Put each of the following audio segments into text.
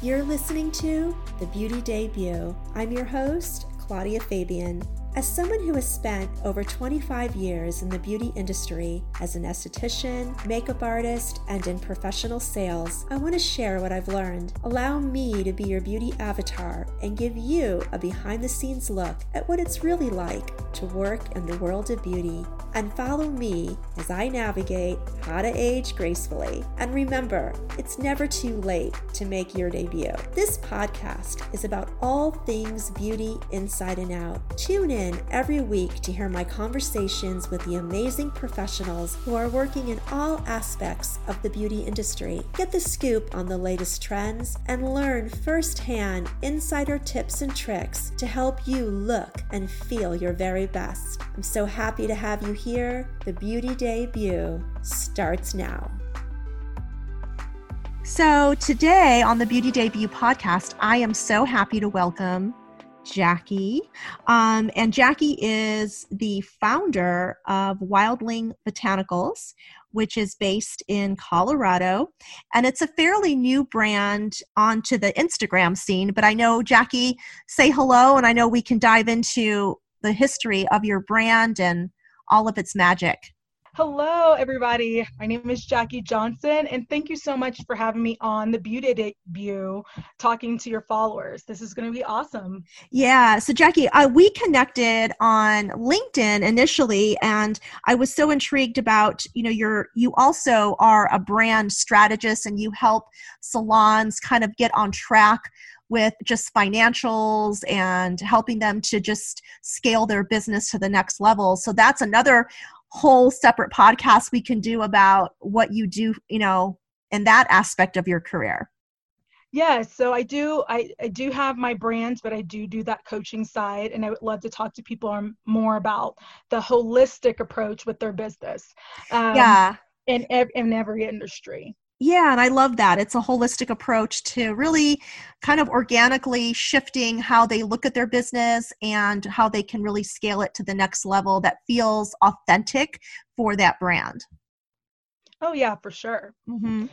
You're listening to The Beauty Debut. I'm your host, Claudia Fabian. As someone who has spent over 25 years in the beauty industry as an esthetician, makeup artist, and in professional sales, I want to share what I've learned. Allow me to be your beauty avatar and give you a behind the scenes look at what it's really like to work in the world of beauty. And follow me as I navigate how to age gracefully. And remember, it's never too late to make your debut. This podcast is about all things beauty inside and out. Tune in every week to hear my conversations with the amazing professionals who are working in all aspects of the beauty industry. Get the scoop on the latest trends and learn firsthand insider tips and tricks to help you look and feel your very best. I'm so happy to have you here. The Beauty Debut starts now. So, today on the Beauty Debut podcast, I am so happy to welcome Jackie. Um, and Jackie is the founder of Wildling Botanicals, which is based in Colorado. And it's a fairly new brand onto the Instagram scene. But I know, Jackie, say hello, and I know we can dive into the history of your brand and all of its magic. Hello, everybody. My name is Jackie Johnson, and thank you so much for having me on the Beauty Debut talking to your followers. This is going to be awesome. Yeah. So, Jackie, uh, we connected on LinkedIn initially, and I was so intrigued about you know, you're you also are a brand strategist and you help salons kind of get on track with just financials and helping them to just scale their business to the next level. So that's another whole separate podcast we can do about what you do, you know, in that aspect of your career. Yeah, so I do I, I do have my brands, but I do do that coaching side and I would love to talk to people more about the holistic approach with their business. Um, yeah. In, in every industry. Yeah, and I love that. It's a holistic approach to really kind of organically shifting how they look at their business and how they can really scale it to the next level that feels authentic for that brand. Oh, yeah, for sure. Mm-hmm.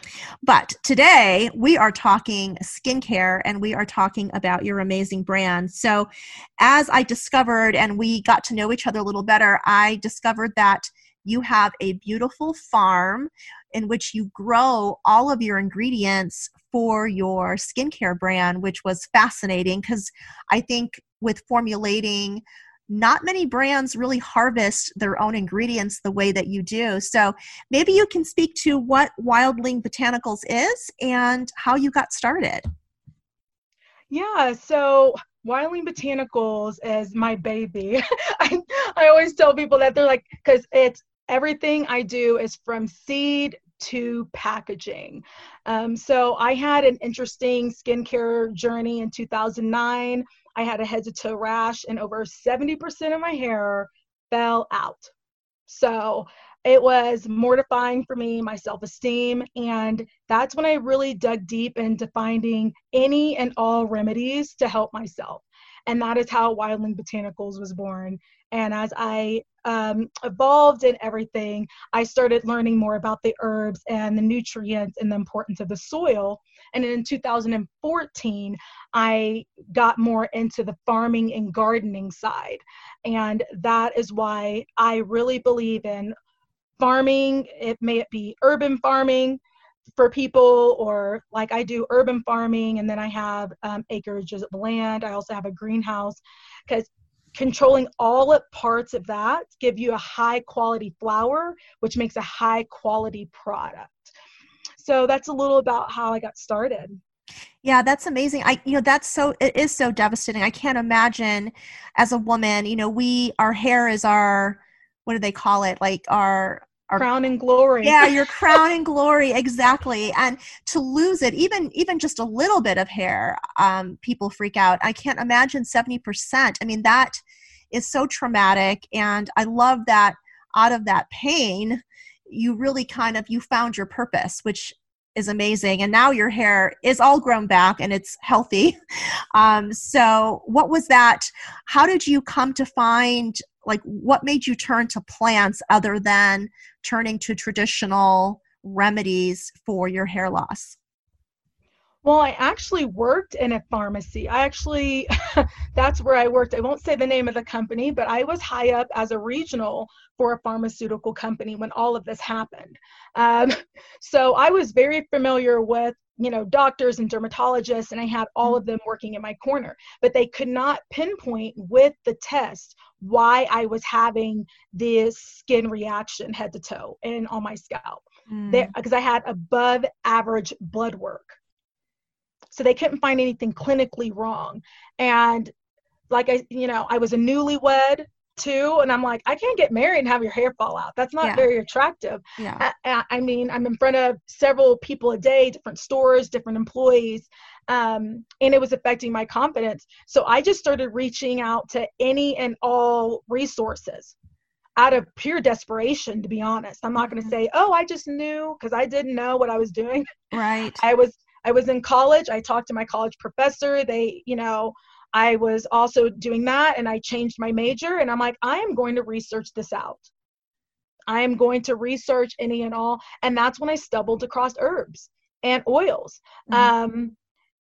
But today we are talking skincare and we are talking about your amazing brand. So, as I discovered and we got to know each other a little better, I discovered that you have a beautiful farm in which you grow all of your ingredients for your skincare brand, which was fascinating because I think with formulating, not many brands really harvest their own ingredients the way that you do. So maybe you can speak to what Wildling Botanicals is and how you got started. Yeah, so Wildling Botanicals is my baby. I, I always tell people that they're like, because it's everything I do is from seed to packaging. Um, so I had an interesting skincare journey in 2009. I had a head to toe rash, and over 70% of my hair fell out. So it was mortifying for me, my self esteem. And that's when I really dug deep into finding any and all remedies to help myself. And that is how Wildling Botanicals was born. And as I um, evolved in everything, I started learning more about the herbs and the nutrients and the importance of the soil. And in 2014, I got more into the farming and gardening side. And that is why I really believe in farming, it may it be urban farming for people or like I do urban farming and then I have um, acreages of land. I also have a greenhouse because controlling all parts of that give you a high quality flower which makes a high quality product. So that's a little about how i got started. Yeah that's amazing. I you know that's so it is so devastating. I can't imagine as a woman you know we our hair is our what do they call it? Like our our crown and glory. Yeah your crown and glory exactly. And to lose it even even just a little bit of hair um, people freak out. I can't imagine 70% i mean that is so traumatic and i love that out of that pain you really kind of you found your purpose which is amazing. And now your hair is all grown back and it's healthy. Um, so what was that? How did you come to find like what made you turn to plants other than turning to traditional remedies for your hair loss Well, I actually worked in a pharmacy. I actually, that's where I worked. I won't say the name of the company, but I was high up as a regional for a pharmaceutical company when all of this happened. Um, so I was very familiar with, you know, doctors and dermatologists, and I had all of them working in my corner, but they could not pinpoint with the test why I was having this skin reaction head to toe and on my scalp. Because mm. I had above average blood work. So they couldn't find anything clinically wrong. And like I, you know, I was a newlywed too, and I'm like, I can't get married and have your hair fall out. That's not yeah. very attractive. Yeah. I, I, mean, I'm in front of several people a day, different stores, different employees, um, and it was affecting my confidence. So I just started reaching out to any and all resources out of pure desperation to be honest i'm not going to mm-hmm. say oh i just knew because i didn't know what i was doing right i was I was in college. I talked to my college professor. They, you know, I was also doing that and I changed my major and I'm like, I am going to research this out. I am going to research any and all. And that's when I stumbled across herbs and oils. Mm-hmm. Um,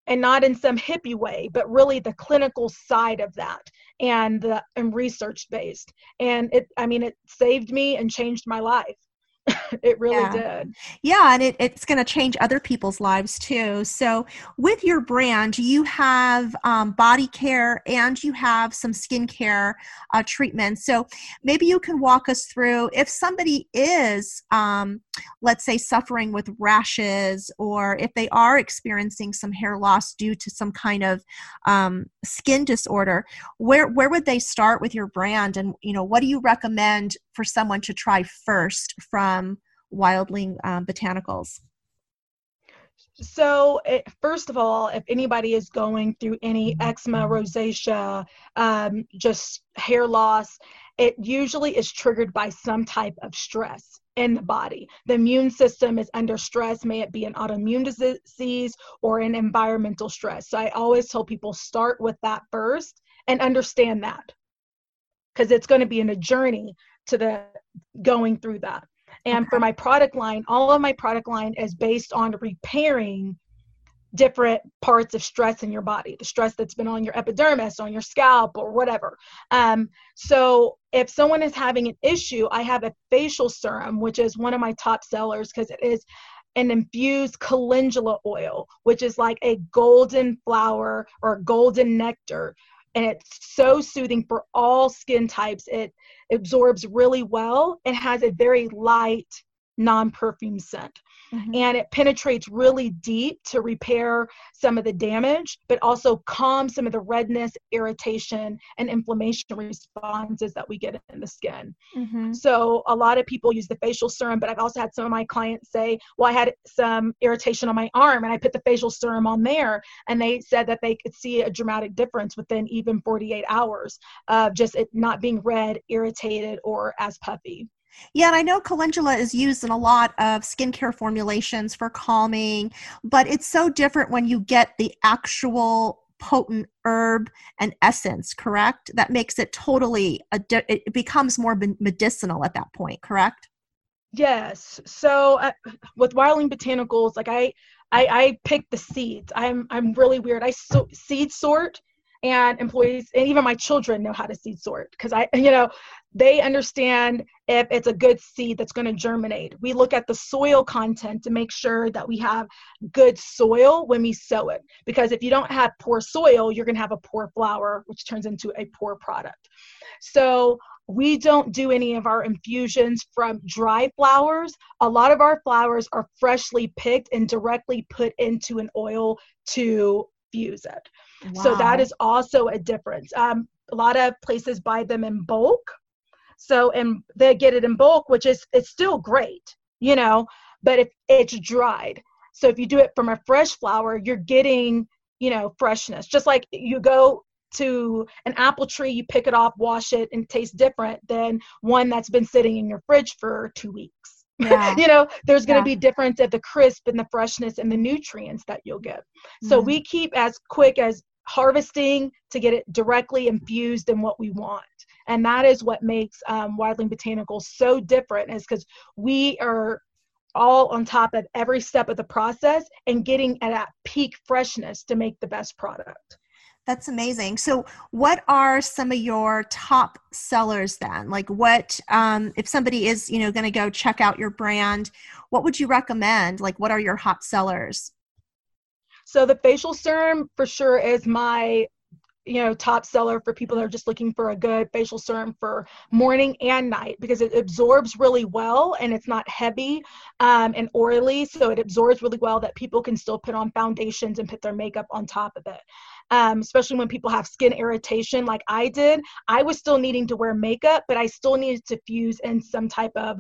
and not in some hippie way, but really the clinical side of that and the and research based. And it, I mean, it saved me and changed my life. it really yeah. did. Yeah, and it, it's going to change other people's lives too. So, with your brand, you have um, body care and you have some skincare uh, treatments. So, maybe you can walk us through if somebody is, um, let's say, suffering with rashes, or if they are experiencing some hair loss due to some kind of um, skin disorder, where where would they start with your brand, and you know, what do you recommend for someone to try first from Wildling um, Botanicals? So, it, first of all, if anybody is going through any eczema, rosacea, um, just hair loss, it usually is triggered by some type of stress in the body. The immune system is under stress, may it be an autoimmune disease or an environmental stress. So, I always tell people start with that first and understand that because it's going to be in a journey to the going through that. And okay. for my product line, all of my product line is based on repairing different parts of stress in your body, the stress that's been on your epidermis, on your scalp, or whatever. Um, so if someone is having an issue, I have a facial serum, which is one of my top sellers because it is an infused calendula oil, which is like a golden flower or golden nectar and it's so soothing for all skin types. It absorbs really well and has a very light non perfume scent mm-hmm. and it penetrates really deep to repair some of the damage, but also calm some of the redness, irritation, and inflammation responses that we get in the skin. Mm-hmm. So, a lot of people use the facial serum, but I've also had some of my clients say, Well, I had some irritation on my arm, and I put the facial serum on there, and they said that they could see a dramatic difference within even 48 hours of just it not being red, irritated, or as puffy. Yeah, and I know calendula is used in a lot of skincare formulations for calming, but it's so different when you get the actual potent herb and essence, correct? That makes it totally, it becomes more medicinal at that point, correct? Yes. So uh, with Wildling Botanicals, like I, I, I pick the seeds. I'm, I'm really weird. I so, seed sort and employees and even my children know how to seed sort because i you know they understand if it's a good seed that's going to germinate we look at the soil content to make sure that we have good soil when we sow it because if you don't have poor soil you're going to have a poor flower which turns into a poor product so we don't do any of our infusions from dry flowers. A lot of our flowers are freshly picked and directly put into an oil to fuse it. Wow. So that is also a difference. Um, a lot of places buy them in bulk. So and they get it in bulk, which is it's still great, you know, but if it's dried. So if you do it from a fresh flower, you're getting, you know, freshness. Just like you go to an apple tree, you pick it off, wash it, and it tastes different than one that's been sitting in your fridge for two weeks. Yeah. you know, there's going to yeah. be difference at the crisp and the freshness and the nutrients that you'll get. Mm-hmm. So we keep as quick as harvesting to get it directly infused in what we want. And that is what makes um, Wildling Botanicals so different is because we are all on top of every step of the process and getting at that peak freshness to make the best product. That's amazing. So, what are some of your top sellers then? Like, what um, if somebody is, you know, going to go check out your brand? What would you recommend? Like, what are your hot sellers? So, the facial serum for sure is my you know top seller for people that are just looking for a good facial serum for morning and night because it absorbs really well and it's not heavy um, and oily. So it absorbs really well that people can still put on foundations and put their makeup on top of it. Um, especially when people have skin irritation like i did i was still needing to wear makeup but i still needed to fuse in some type of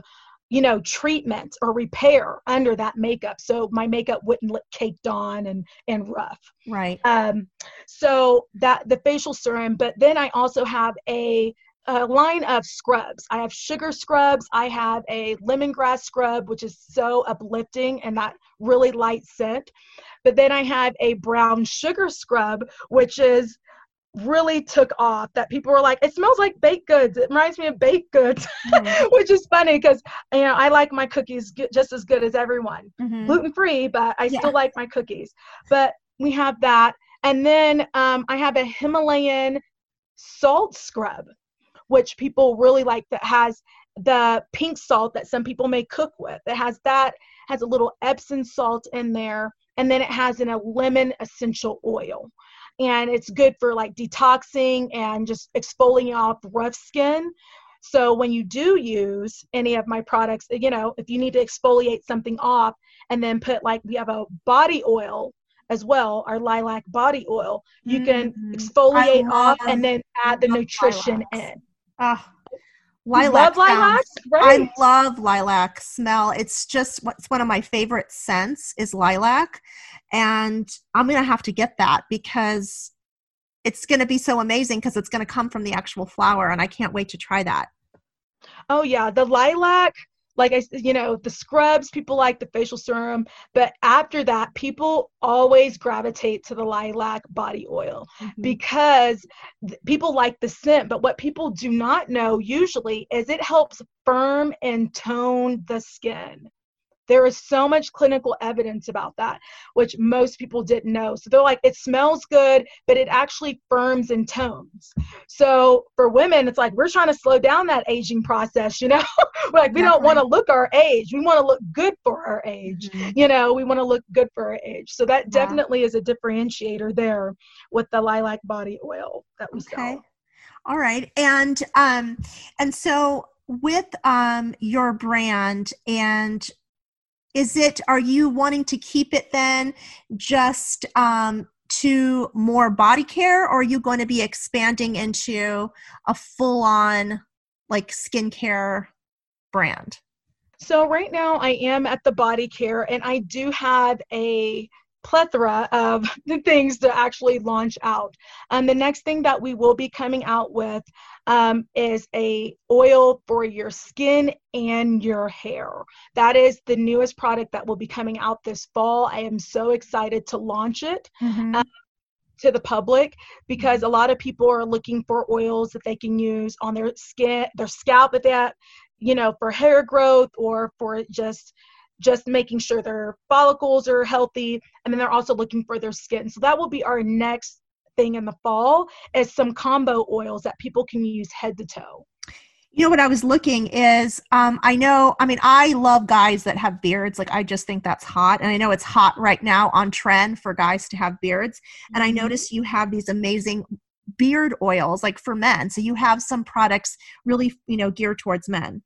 you know, treatment or repair under that makeup. So my makeup wouldn't look caked on and, and rough. Right. Um, so that the facial serum, but then I also have a, a line of scrubs. I have sugar scrubs. I have a lemongrass scrub, which is so uplifting and that really light scent. But then I have a brown sugar scrub, which is really took off that people were like it smells like baked goods it reminds me of baked goods mm-hmm. which is funny because you know i like my cookies just as good as everyone mm-hmm. gluten free but i yeah. still like my cookies but we have that and then um, i have a himalayan salt scrub which people really like that has the pink salt that some people may cook with it has that has a little epsom salt in there and then it has in a lemon essential oil and it's good for like detoxing and just exfoliating off rough skin. So when you do use any of my products, you know, if you need to exfoliate something off and then put like we have a body oil as well, our lilac body oil, you mm-hmm. can exfoliate off and then add the nutrition lilacs. in. Ah, lilac. love lilac? Right. I love lilac smell. It's just what's one of my favorite scents is lilac. And I'm going to have to get that because it's going to be so amazing because it's going to come from the actual flower. And I can't wait to try that. Oh, yeah. The lilac like I, you know, the scrubs, people like the facial serum, but after that, people always gravitate to the lilac body oil mm-hmm. because th- people like the scent. But what people do not know usually is it helps firm and tone the skin. There is so much clinical evidence about that, which most people didn't know. So they're like, it smells good, but it actually firms and tones. So for women, it's like we're trying to slow down that aging process, you know? we're like, we don't want to look our age. We want to look good for our age. Mm-hmm. You know, we want to look good for our age. So that yeah. definitely is a differentiator there with the lilac body oil that we okay. sell. All right. And um and so with um your brand and is it are you wanting to keep it then just um, to more body care or are you going to be expanding into a full on like skincare brand? So right now i am at the body care and i do have a plethora of things to actually launch out. And the next thing that we will be coming out with um, is a oil for your skin and your hair. That is the newest product that will be coming out this fall. I am so excited to launch it. Mm-hmm. Um, to the public because a lot of people are looking for oils that they can use on their skin their scalp with that you know for hair growth or for just just making sure their follicles are healthy and then they're also looking for their skin. So that will be our next thing in the fall is some combo oils that people can use head to toe. You know what i was looking is um, i know i mean i love guys that have beards. Like i just think that's hot and i know it's hot right now on trend for guys to have beards. And i mm-hmm. notice you have these amazing beard oils like for men. So you have some products really you know geared towards men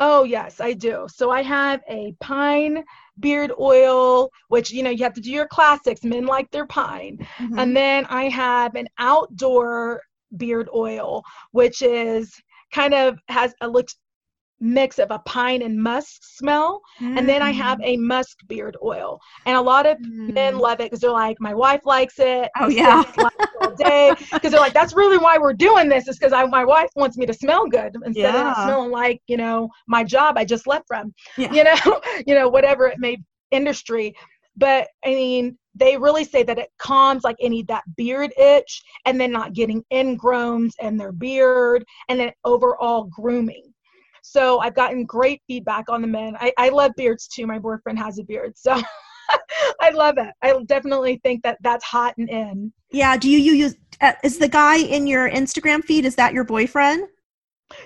Oh, yes, I do. So I have a pine beard oil, which, you know, you have to do your classics. Men like their pine. Mm-hmm. And then I have an outdoor beard oil, which is kind of has a looks mix of a pine and musk smell. Mm. And then I have mm. a musk beard oil. And a lot of mm. men love it because they're like, my wife likes it. Oh, yeah. all day. Because they're like, that's really why we're doing this, is because my wife wants me to smell good instead yeah. of smelling like, you know, my job I just left from. Yeah. You know, you know, whatever it may industry. But I mean, they really say that it calms like any that beard itch and then not getting ingrowns in their beard and then overall grooming So I've gotten great feedback on the men. I, I love beards too. My boyfriend has a beard. So I love it. I definitely think that that's hot and in. Yeah. Do you, you use, uh, is the guy in your Instagram feed, is that your boyfriend?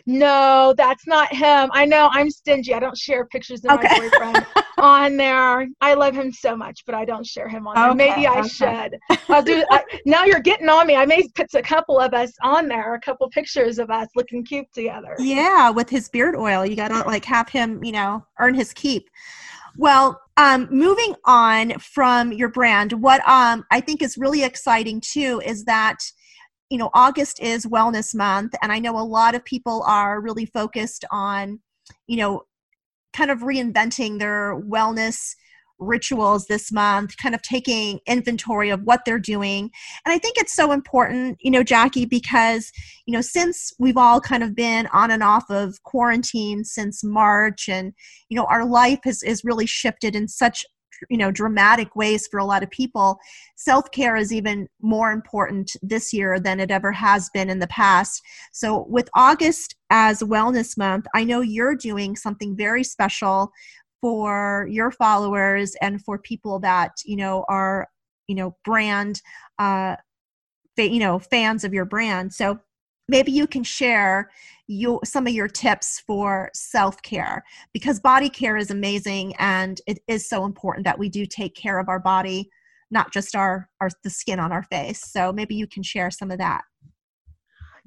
No, that's not him. I know I'm stingy. I don't share pictures of okay. my boyfriend on there. I love him so much, but I don't share him on there. Okay, Maybe I okay. should. I'll do. I, now you're getting on me. I may put a couple of us on there, a couple pictures of us looking cute together. Yeah, with his beard oil, you gotta like have him, you know, earn his keep. Well, um, moving on from your brand, what um, I think is really exciting too is that you know august is wellness month and i know a lot of people are really focused on you know kind of reinventing their wellness rituals this month kind of taking inventory of what they're doing. And i think it's so important you know jackie because you know since we've all kind of been on and off of quarantine since march and you know our life has is really shifted in such you know dramatic ways for a lot of people. Self-care is even more important this year than it ever has been in the past. So with august as wellness month i know you're doing something very special for your followers and for people that you know are you know brand uh you know fans of your brand. So maybe you can share some of your tips for self-care because body care is amazing and it is so important that we do take care of our body not just our our the skin on our face so maybe you can share some of that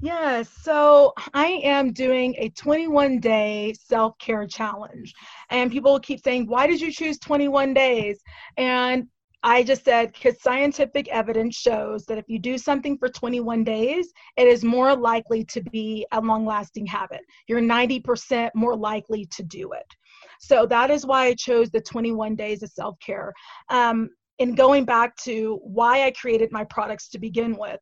yeah, so I am doing a 21 day self care challenge. And people keep saying, Why did you choose 21 days? And I just said because scientific evidence shows that if you do something for 21 days, it is more likely to be a long lasting habit. You're 90% more likely to do it. So that is why I chose the 21 days of self care. Um, and going back to why I created my products to begin with,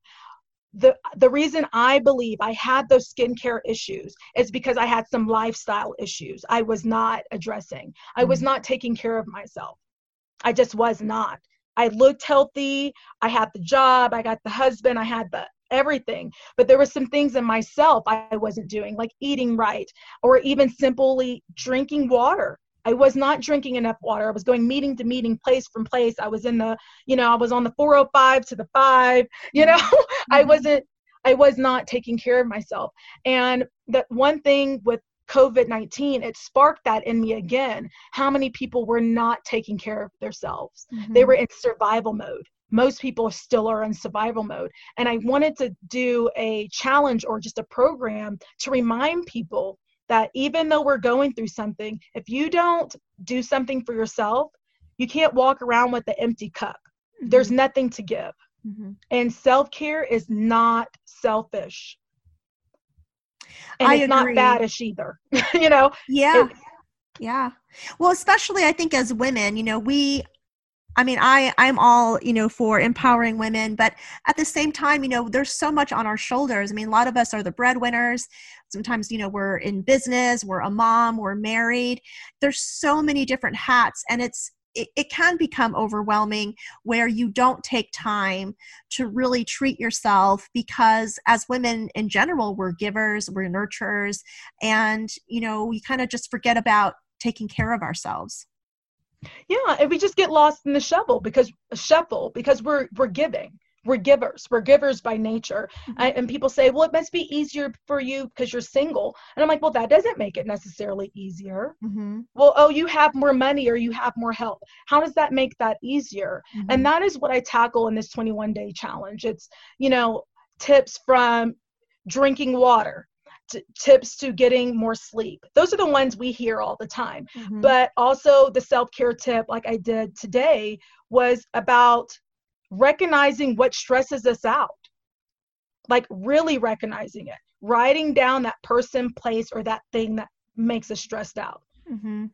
the the reason I believe I had those skincare issues is because I had some lifestyle issues I was not addressing. I was mm-hmm. not taking care of myself. I just was not. I looked healthy. I had the job. I got the husband. I had the everything. But there were some things in myself I wasn't doing, like eating right, or even simply drinking water. I was not drinking enough water. I was going meeting to meeting, place from place. I was in the, you know, I was on the 405 to the five. You know, mm-hmm. I wasn't. I was not taking care of myself. And that one thing with COVID 19, it sparked that in me again. How many people were not taking care of themselves? Mm-hmm. They were in survival mode. Most people still are in survival mode. And I wanted to do a challenge or just a program to remind people that even though we're going through something, if you don't do something for yourself, you can't walk around with an empty cup. Mm-hmm. There's nothing to give. Mm-hmm. And self care is not selfish and I it's agree. not badish either you know yeah it, yeah well especially i think as women you know we I mean, I I'm all you know for empowering women, but at the same time, you know, there's so much on our shoulders. I mean, a lot of us are the breadwinners. Sometimes, you know, we're in business, we're a mom, we're married. There's so many different hats, and it's it, it can become overwhelming where you don't take time to really treat yourself because as women in general we're givers we're nurturers and you know we kind of just forget about taking care of ourselves. Yeah and we just get lost in the shovel because shuffle because we're we're giving we're givers we're givers by nature mm-hmm. I, and people say well it must be easier for you because you're single and i'm like well that doesn't make it necessarily easier mm-hmm. well oh you have more money or you have more help how does that make that easier mm-hmm. and that is what i tackle in this 21 day challenge it's you know tips from drinking water T- tips to getting more sleep. Those are the ones we hear all the time. Mm-hmm. But also, the self care tip, like I did today, was about recognizing what stresses us out. Like really recognizing it. Writing down that person place or that thing that makes us stressed out. Mm-hmm.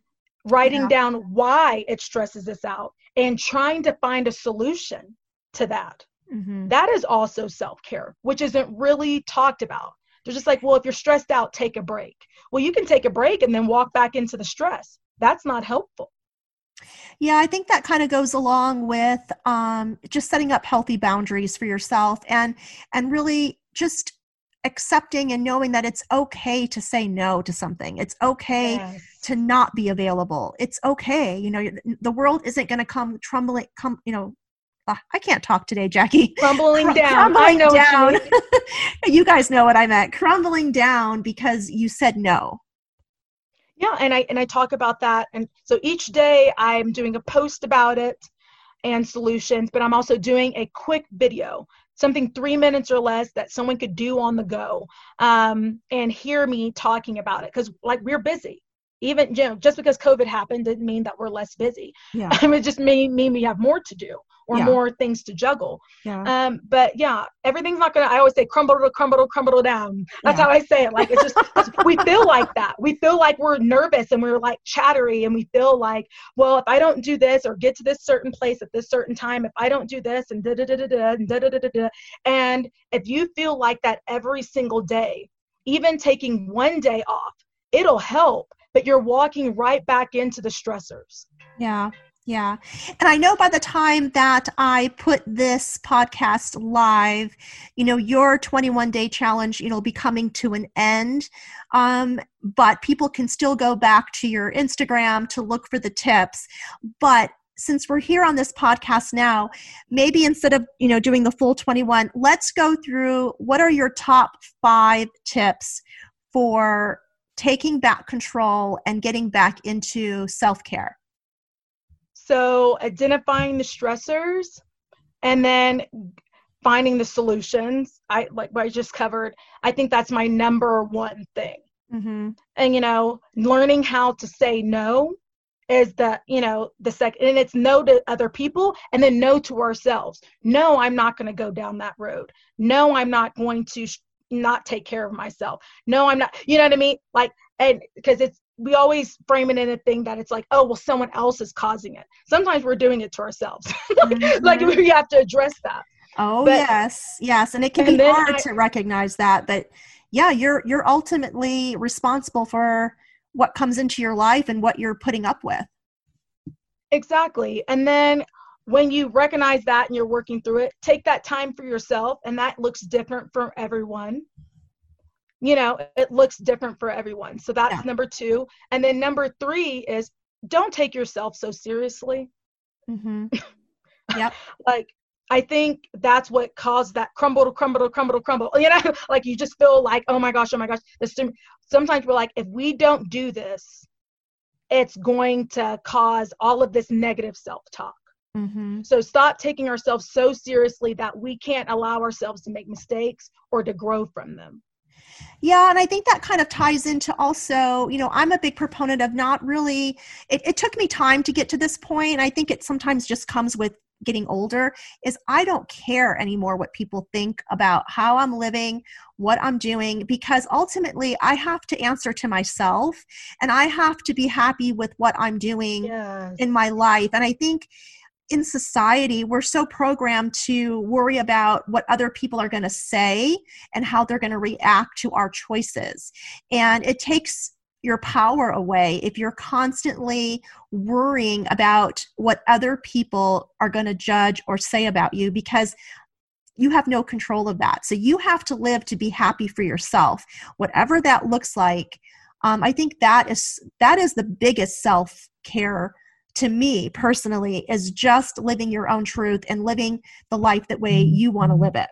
writing yeah. down why it stresses us out and trying to find a solution to that. Mm-hmm. that is also self-care which isn't really talked about. They're just like well if you're stressed out take a break. Well you can take a break and then walk back into the stress. That's not helpful yeah, I think that kind of goes along with um, just setting up healthy boundaries for yourself and and really just accepting and knowing that it's okay to say no to something. It's okay Yes. to not be available. It's okay. You know, the world isn't going to come trembling, come, you know, uh, I can't talk today, Jackie. Crumbling Crum- down. I Crumbling know what you down. you guys know what I meant. Crumbling down because you said no. Yeah, and I and I talk about that. And so each day I'm doing a post about it and solutions, but I'm also doing a quick video, something three minutes or less that someone could do on the go, um, and hear me talking about it. Because like we're busy. Even you know, just because COVID happened didn't mean that we're less busy. Yeah. it just mean mean we have more to do or Yeah. more things to juggle. Yeah. Um, but yeah, everything's not gonna. I always say crumble to crumble to crumble down. That's Yeah. how I say it. Like it's just 'cause we feel like that. We feel like we're nervous and we're like chattery, and we feel like, well, if I don't do this or get to this certain place at this certain time, if I don't do this and da da da da da and da da da da da, and if you feel like that every single day, even taking one day off, it'll help. But you're walking right back into the stressors. Yeah. Yeah. And I know by the time that I put this podcast live, you know, your 21 day challenge, you know, be coming to an end. Um, but people can still go back to your Instagram to look for the tips. But since we're here on this podcast now, maybe instead of, you know, doing the full 21, let's go through what are your top five tips for taking back control and getting back into self care. So identifying the stressors and then finding the solutions. I like what I just covered. I think that's my number one thing. Mm-hmm. And you know, learning how to say no is the you know the second and it's no to other people and then no to ourselves no i'm not going to go down that road no i'm not going to sh- not take care of myself no i'm not you know what i mean like and because it's we always frame it in a thing that it's like oh well someone else is causing it sometimes we're doing it to ourselves like, like Mhm. we have to address that Oh But- yes, yes, and it can And be hard I- to recognize that. But yeah, you're you're ultimately responsible for what comes into your life and what you're putting up with. Exactly. And then when you recognize that and you're working through it, take that time for yourself. And that looks different for everyone. You know, it looks different for everyone. So that's Yeah. number two. And then number three is don't take yourself so seriously. Mm-hmm. Like, I think that's what caused that crumble to crumble to crumble to crumble. You know, like you just feel like, oh my gosh, oh my gosh. This, sometimes we're like, if we don't do this, it's going to cause all of this negative self talk. Mm-hmm. So stop taking ourselves so seriously that we can't allow ourselves to make mistakes or to grow from them. Yeah, and I think that kind of ties into also, you know, I'm a big proponent of not really. It, it took me time to get to this point. I think it sometimes just comes with getting older is I don't care anymore what people think about how I'm living, what I'm doing, because ultimately I have to answer to myself and I have to be happy with what I'm doing Yes. in my life. And I think in society, we're so programmed to worry about what other people are going to say and how they're going to react to our choices. And it takes your power away if you're constantly worrying about what other people are going to judge or say about you because you have no control of that. So you have to live to be happy for yourself, whatever that looks like. Um, I think that is that is the biggest self care to me personally is just living your own truth and living the life that way you want to live it.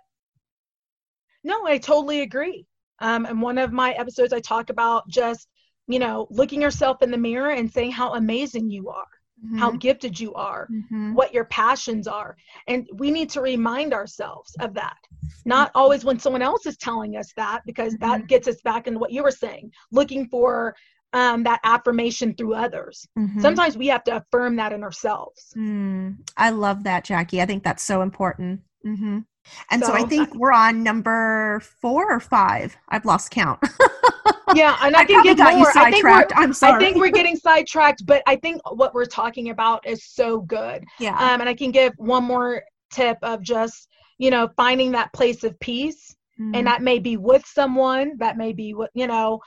No, I totally agree. Um, and one of my episodes, I talk about just, you know, looking yourself in the mirror and saying how amazing you are, how gifted you are, Mhm. what your passions are. And we need to remind ourselves of that. Not always when someone else is telling us that, because that gets us back into what you were saying, looking for um, that affirmation through others. Mhm. Sometimes we have to affirm that in ourselves. Mm, I love that, Jackie. I think that's so important. hmm And so, I So- think we're on number four or five. I've lost count. Yeah, and I, I give got you more. I think we're, sidetracked. I'm sorry. I think we're getting sidetracked, but I think what we're talking about is so good. yeah. Um, and I can give one more tip of just, you know, finding that place of peace. Mhm. And that may be with someone, that may be what you know,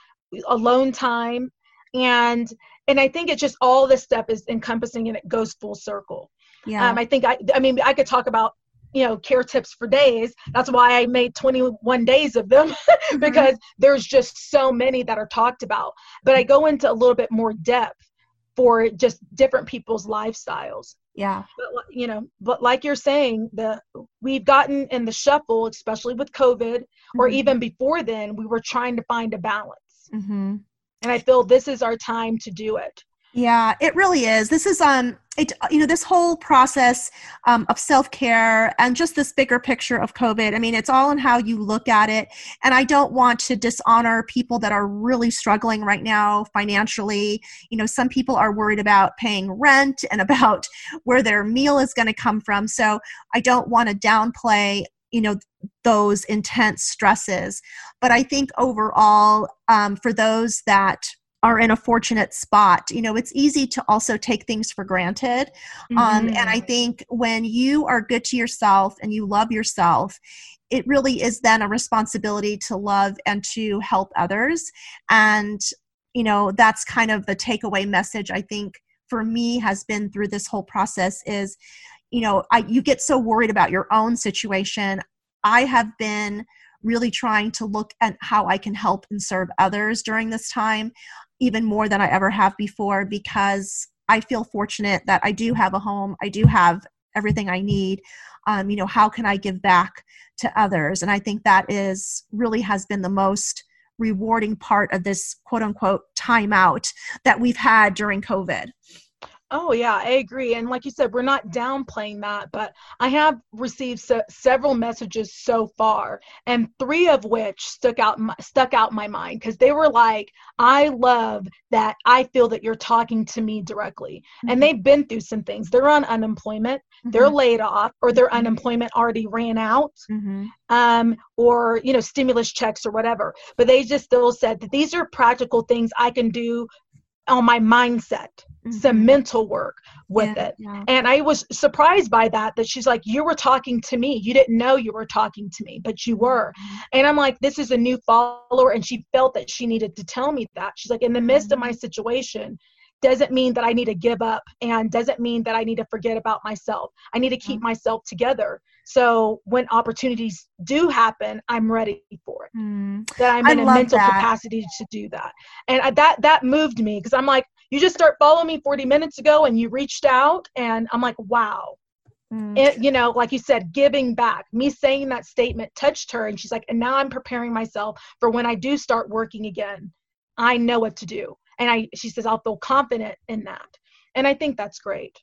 alone time. And and I think it's just all this stuff is encompassing and it goes full circle. yeah. Um, I think I I mean I could talk about you know care tips for days that's why i made 21 days of them mm-hmm. because mm-hmm. there's just so many that are talked about but i go into a little bit more depth for just different people's lifestyles yeah but you know but like you're saying the we've gotten in the shuffle especially with covid mm-hmm. or even before then we were trying to find a balance mm-hmm. And i feel this is our time to do it. Yeah, it really is. This is um it you know this whole process um, of self-care and just this bigger picture of covid. I mean it's all in how you look at it. And i don't want to dishonor people that are really struggling right now financially. You know some people are worried about paying rent and about where their meal is going to come from. So i don't want to downplay you know those intense stresses. But i think overall um, for those that are in a fortunate spot you know it's easy to also take things for granted. Mm-hmm. um, and i think when you are good to yourself and you love yourself it really is then a responsibility to love and to help others. And you know that's kind of the takeaway message i think for me has been through this whole process is you know I, you get so worried about your own situation i have been really trying to look at how I can help and serve others during this time even more than I ever have before because I feel fortunate that I do have a home, I do have everything I need. Um, you know, how can I give back to others? And I think that is really has been the most rewarding part of this quote unquote timeout that we've had during COVID. Oh yeah, I agree. And like you said, we're not downplaying that, but I have received se- several messages so far, and three of which stuck out stuck out my mind because they were like, "I love that I feel that you're talking to me directly." Mm-hmm. And they've been through some things. They're on unemployment, mm-hmm. they're laid off, or their mm-hmm. unemployment already ran out, mm-hmm. um, or you know, stimulus checks or whatever. But they just still said that these are practical things I can do on my mindset mm-hmm. some mental work with yeah, it yeah. and i was surprised by that that she's like you were talking to me you didn't know you were talking to me but you were mm-hmm. and i'm like this is a new follower and she felt that she needed to tell me that she's like in the midst mm-hmm. of my mm-hmm. situation doesn't mean that I need to give up and doesn't mean that I need to forget about myself. I need to keep mm-hmm. myself together. So when opportunities do happen, I'm ready for it. Mm. That I'm in I a mental that. capacity to do that. And I, that that moved me because I'm like, you just start following me 40 minutes ago and you reached out and I'm like, wow. Mm. It, you know, like you said, giving back. Me saying that statement touched her, and she's like, and now I'm preparing myself for when I do start working again. I know what to do and i she says i'll feel confident in that and i think that's great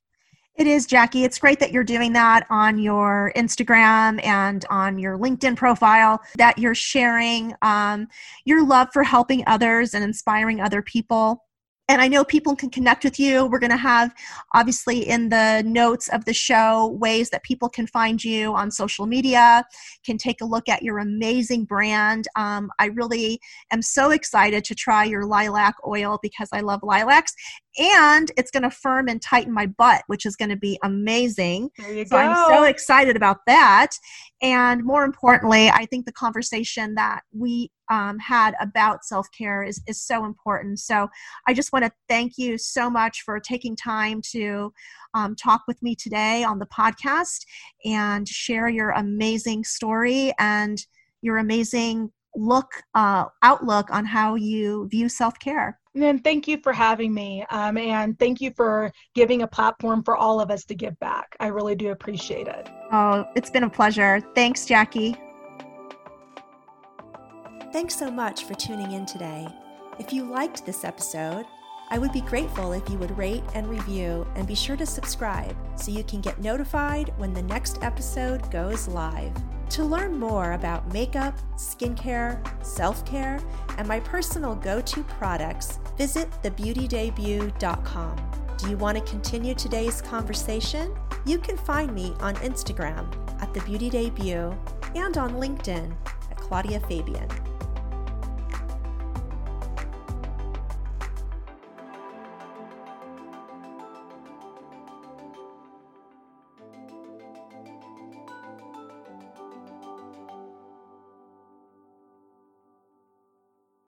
it is, Jackie. It's great that you're doing that on your Instagram and on your LinkedIn profile, that you're sharing um, your love for helping others and inspiring other people and I know people can connect with you. We're going to have, obviously, in the notes of the show, ways that people can find you on social media, can take a look at your amazing brand. Um, I really am so excited to try your lilac oil because I love lilacs and it's going to firm and tighten my butt, which is going to be amazing. so go. I'm so excited about that. And more importantly, I think the conversation that we um, had about self care is, is so important. So I just want to thank you so much for taking time to um, talk with me today on the podcast and share your amazing story and your amazing look uh, outlook on how you view self care. And thank you for having me. Um, and thank you for giving a platform for all of us to give back. I really do appreciate it. Oh, it's been a pleasure. Thanks, Jackie. Thanks so much for tuning in today. If you liked this episode, I would be grateful if you would rate and review and be sure to subscribe so you can get notified when the next episode goes live. To learn more about makeup, skincare, self care, and my personal go to products, visit thebeautydebut.com. Do you want to continue today's conversation? You can find me on Instagram at The Beauty Debut and on LinkedIn at Claudia Fabian.